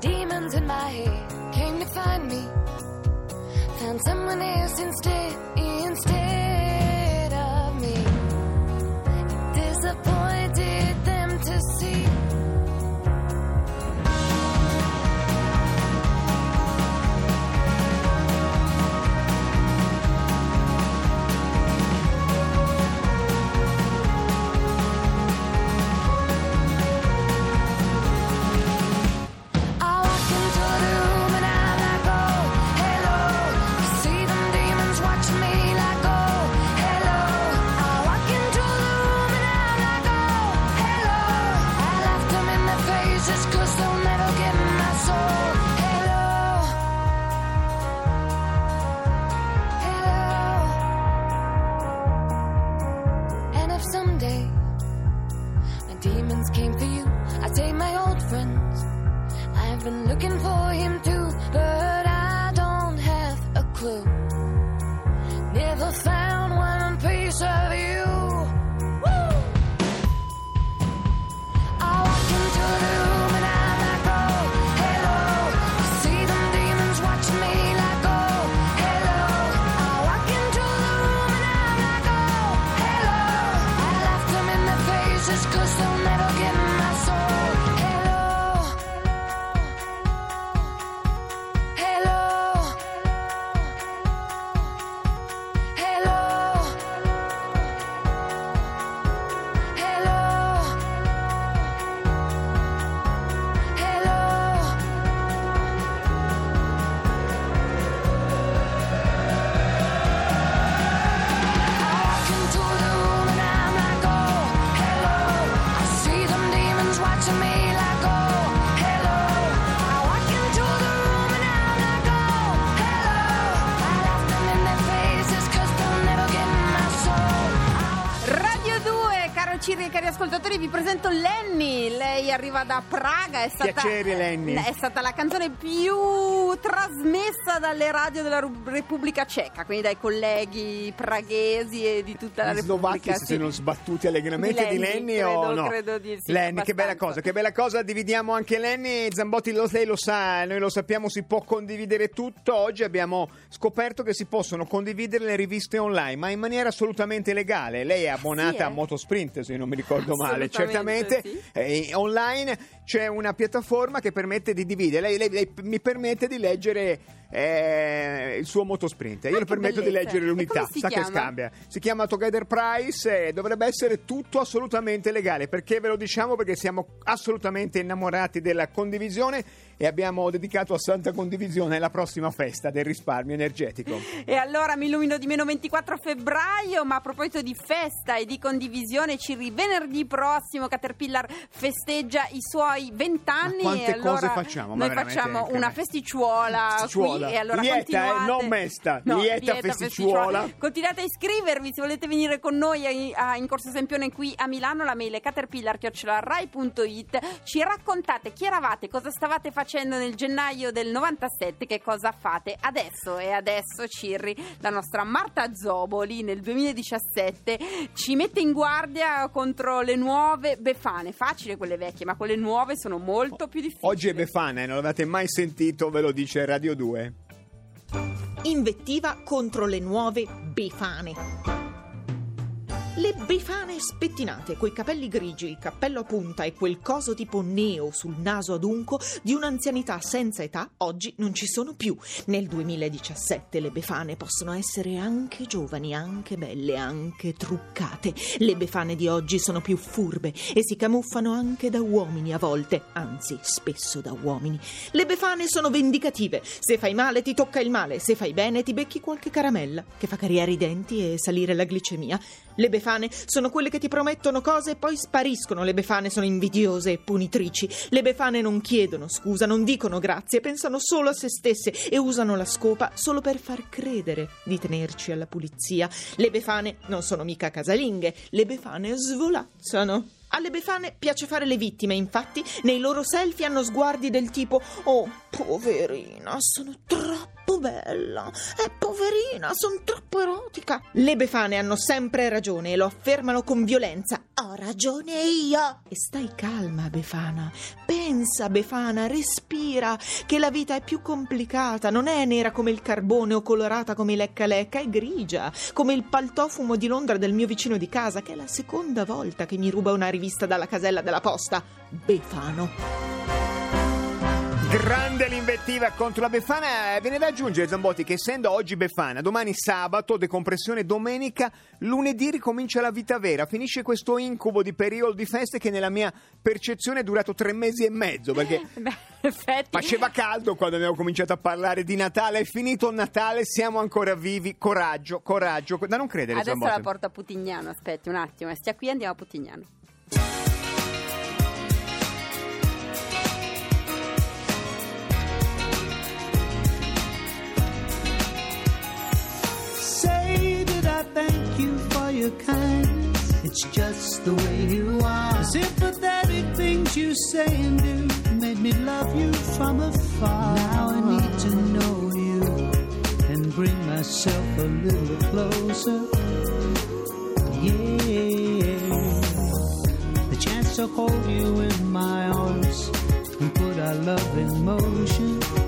Demons in my head came to find me. Someone else instead, instead been looking for 2, caro Cirri e cari ascoltatori, vi presento Lenny. Lei arriva da Praga, è stata, Piacere, Lenny. è stata la canzone più trasmessa dalle radio della Repubblica Ceca, quindi dai colleghi praghesi e di tutta la Gli Repubblica. slovacchi si sono sbattuti allegramente Di di Lenny, Lenny o credo- no? credo di sì, Lenny, che bella abbastanza. cosa, che bella cosa, dividiamo anche Lenny, Zambotti lo, lei lo sa, noi lo sappiamo, si può condividere tutto, oggi abbiamo scoperto che si possono condividere le riviste online, ma in maniera assolutamente legale, lei è abbonata Sì, eh? a Motosprint se non mi ricordo male, certamente, Assolutamente, Eh, online c'è una piattaforma che permette di dividere, lei, lei- lei mi permette di leggere eh, il suo Motosprint, io le che permetto di bellezza. leggere E l'unità, sa che chiama? scambia. Si chiama Together Price e dovrebbe essere tutto assolutamente legale. Perché ve lo diciamo? Perché siamo assolutamente innamorati della condivisione e abbiamo dedicato a Santa Condivisione la prossima festa del risparmio energetico. E allora mi illumino di meno 24 febbraio, ma a proposito di festa e di condivisione, Cirri, venerdì prossimo Caterpillar festeggia i suoi 20 anni. Ma quante e allora cose facciamo? Noi facciamo una me. festicciuola, Festicciuola. e allora Lieta, eh, continuate... non mesta, lieta festicciuola. Continuate a iscrivervi se volete venire con noi a- a- in Corso Sempione qui a Milano, la mail è caterpillar.rai.it. Ci raccontate chi eravate, cosa stavate facendo nel gennaio del 97, che cosa fate adesso. E adesso Cirri, la nostra Marta Zoboli nel 2017 ci mette in guardia contro le nuove befane. Facile quelle vecchie, ma quelle nuove sono molto più difficili. Oggi è Befana, eh, non l'avete mai sentito, ve lo dice Radio 2. Invettiva contro le nuove befane. Le befane spettinate, coi capelli grigi, il cappello a punta e quel coso tipo neo sul naso adunco di un'anzianità senza età oggi non ci sono più. Nel 2017 le befane possono essere anche giovani, anche belle, anche truccate. Le befane di oggi sono più furbe e si camuffano anche da uomini a volte, anzi spesso da uomini. Le befane sono vendicative. Se fai male ti tocca il male, se fai bene ti becchi qualche caramella che fa cariare i denti e salire la glicemia. Le befane sono quelle che ti promettono cose e poi spariscono. Le befane sono invidiose e punitrici. Le befane non chiedono scusa, non dicono grazie, pensano solo a se stesse e usano la scopa solo per far credere di tenerci alla pulizia. Le befane non sono mica casalinghe, le befane svolazzano. Alle befane piace fare le vittime, infatti nei loro selfie hanno sguardi del tipo Oh, poverina, sono troppo bella. Eh, poverina, sono troppo erotica. Le befane hanno sempre ragione e lo affermano con violenza. Ho ragione io. E stai calma, Befana. Pensa, Befana, respira, che la vita è più complicata. Non è nera come il carbone o colorata come i lecca lecca, è grigia, come il paltofumo di Londra del mio vicino di casa, che è la seconda volta che mi ruba una rivista dalla casella della posta. Befano. Grande l'invettiva contro la Befana. Eh, Viene da aggiungere, Zambotti, che essendo oggi Befana, domani sabato, decompressione domenica, lunedì ricomincia la vita vera. Finisce questo incubo di periodo di feste che nella mia percezione è durato tre mesi e mezzo, perché Beh, faceva caldo quando abbiamo cominciato a parlare di Natale. È finito Natale, siamo ancora vivi. Coraggio, coraggio. Da non credere, Adesso Zambotti. la porto a Putignano, aspetti un attimo, stia qui andiamo a Putignano. I thank you for your kindness. It's just the way you are. The sympathetic things you say and do made me love you from afar. Now I need to know you and bring myself a little closer. Yeah. The chance to hold you in my arms and put our love in motion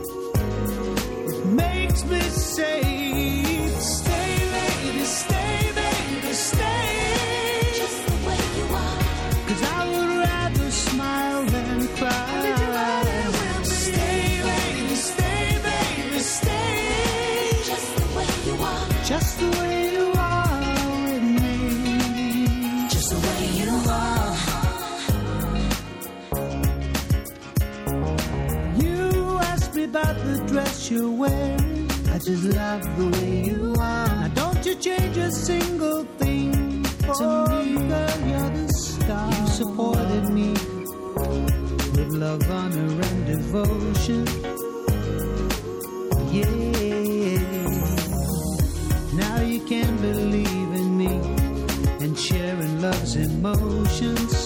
dress you're wearing. I just love the way you are. Now don't you change a single thing for me, girl. You're the star. You supported me with love, honor, and devotion. Yeah. Now you can believe in me and sharing love's emotions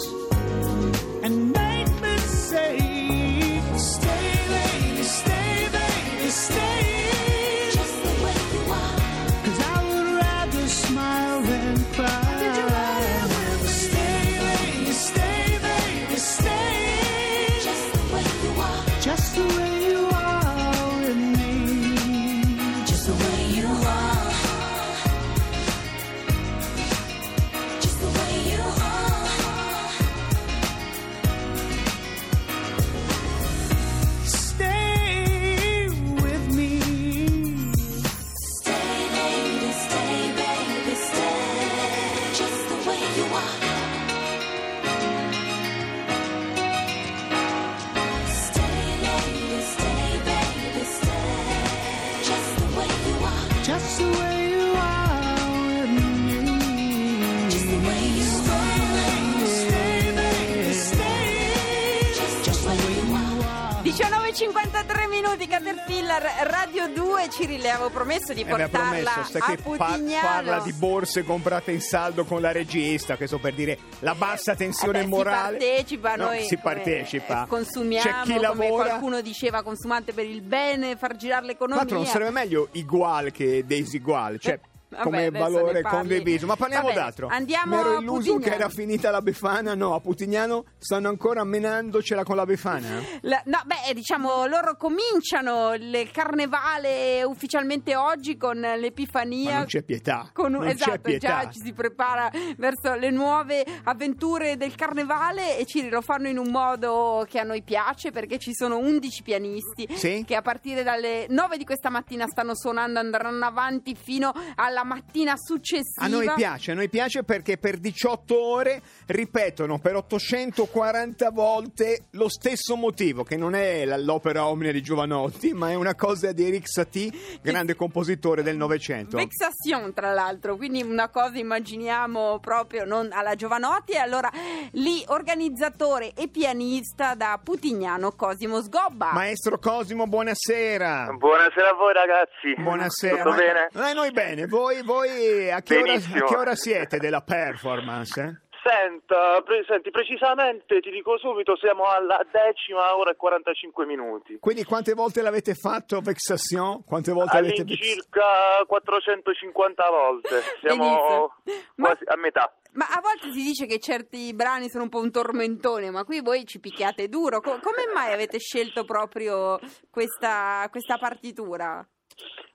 19.53 minuti Caterpillar Radio 2 Cirile avevo promesso di Eh, portarla promesso, a Putignano parla di borse comprate in saldo con la regista, questo per dire la bassa tensione Vabbè, morale. Si partecipa, No, noi si partecipa. eh, consumiamo, C'è chi come lavora. qualcuno diceva, consumante per il bene, far girare Tra l'economia. l'altro non sarebbe meglio ugual che disugual, cioè Vabbè, come valore condiviso. Ma parliamo Va bene, d'altro. andiamo Mi ero a illuso Putignano. che era finita la Befana, no, a Putignano stanno ancora menandocela con la Befana. La- no, beh, diciamo, loro cominciano il carnevale ufficialmente oggi con l'Epifania. Ma non c'è pietà. Con non c'è esatto, pietà. già ci si prepara verso le nuove avventure del carnevale e ci lo fanno in un modo che a noi piace perché ci sono 11 pianisti Sì. che a partire dalle 9 di questa mattina stanno suonando, andranno avanti fino alla la mattina successiva. A noi piace, a noi piace perché per 18 ore ripetono per 840 volte lo stesso motivo, che non è l'opera omnia di Giovanotti, ma è una cosa di Eric Satie, grande compositore del Novecento. Vexation tra l'altro, quindi una cosa immaginiamo proprio non alla Giovanotti e allora lì organizzatore e pianista da Putignano Cosimo Sgobba. Maestro Cosimo, buonasera. Buonasera a voi ragazzi. Buonasera. Tutto Ma- bene? Eh, noi bene, voi, voi a, che ora, a che ora siete della performance? eh? Senta, pre- senti, precisamente ti dico subito, siamo alla decima ora e 45 minuti. Quindi quante volte l'avete fatto Vexation? Quante volte avete All'incirca 450 volte, siamo Benissimo. Ma- quasi a metà. Ma a volte si dice che certi brani sono un po' un tormentone, ma qui voi ci picchiate duro. Co- come mai avete scelto proprio questa, questa partitura?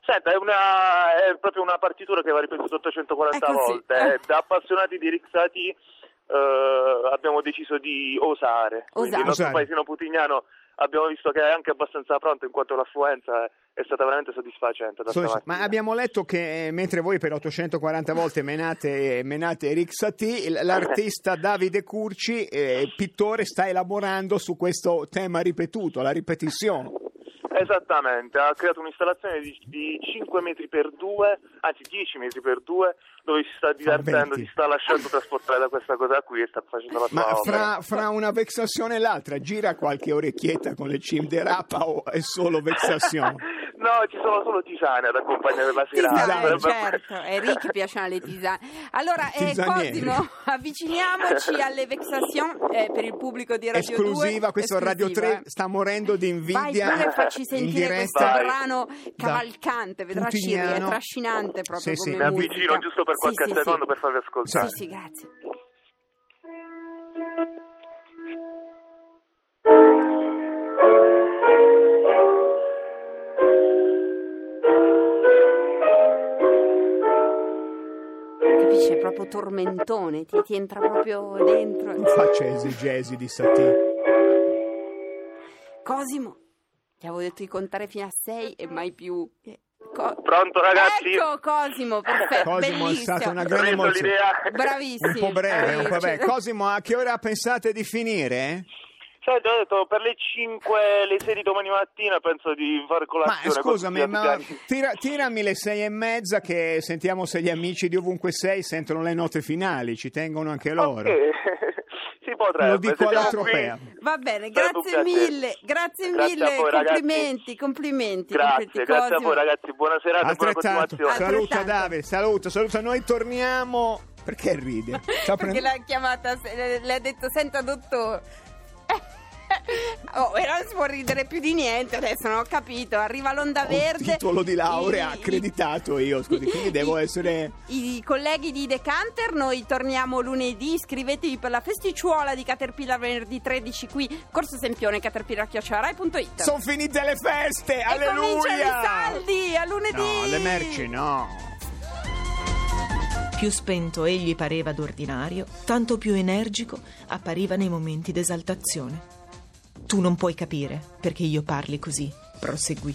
Senta, è, una, è proprio una partitura che va ripetuta 840 È così. volte. Eh. Eh, Da appassionati di Rixati eh, abbiamo deciso di osare. Quindi Osare. il nostro Osare. paesino putignano abbiamo visto che è anche abbastanza pronto in quanto l'affluenza è, è stata veramente soddisfacente. Ma abbiamo letto che eh, mentre voi per 840 volte menate, menate l- l'artista Davide Curci, eh, pittore, sta elaborando su questo tema ripetuto, la ripetizione. Esattamente, ha creato un'installazione di, di 5 metri per 2, anzi 10 metri per 2, dove si sta divertendo, 20. si sta lasciando trasportare da questa cosa qui e sta facendo la sua Ma fra, fra una vexazione e l'altra gira qualche orecchietta con le cim de rapa o è solo vexazione? No, ci sono solo tisane ad accompagnare la serata. Tisane, certo, a Enrico piacciono le tisane. Allora, eh. Cosimo, avviciniamoci alle Vexation eh, per il pubblico di Radio 2. Esclusiva, questo Radio 3 Esclusiva. sta morendo di Vai invidia. pure e facci sentire questo Vai. brano cavalcante, vedrà Ciri, è trascinante proprio Sì, sì. come Mi musica. avvicino giusto per Sì, qualche sì, secondo sì. per farvi ascoltare. Sì, sì, grazie. Proprio tormentone, ti, ti entra proprio dentro. Non faccia esegesi di Satie. Cosimo, ti avevo detto di contare fino a 6 e mai più. Eh, Co- Pronto ragazzi? Ecco Cosimo, perfetto, Cosimo è bellissimo. stata una grande emozione. Bravissimo. Un po' breve, un po' Eh, breve. cioè- Cosimo, a che ora pensate di finire? Senti, ho detto per le 5, le 6 di domani mattina penso di fare Ma colazione. eh, scusami, ma tira- tirami le sei e mezza che sentiamo se gli amici di ovunque sei sentono le note finali, ci tengono anche loro. Ok, si potrebbe. Lo dico alla tropea. Va bene, grazie mille, grazie, Grazie mille, a voi, ragazzi. complimenti, complimenti. Grazie, grazie a voi ragazzi, buona serata e buona continuazione. saluta. Davide, saluta, saluta. Noi torniamo. Perché ride? Perché prendendo- l'ha chiamata, le, le ha detto, senta dottore. Oh, e non si può ridere più di niente, adesso non ho capito. Arriva l'onda Ho verde. un titolo di laurea I- accreditato io, scusi, quindi devo i- essere... I colleghi di Decanter, noi torniamo lunedì. Iscrivetevi per la festicciuola di Caterpillar venerdì 13 qui, Corso Sempione, caterpillarchiocciolarai.it. Sono finite le feste, e alleluia! saldi a lunedì. No, le merci no. Più spento egli pareva d'ordinario, tanto più energico appariva nei momenti d'esaltazione. Tu non puoi capire perché io parli così, proseguì.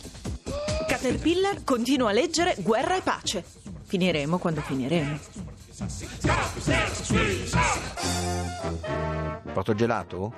Caterpillar continua a leggere Guerra e pace. Finiremo quando finiremo. Porto gelato?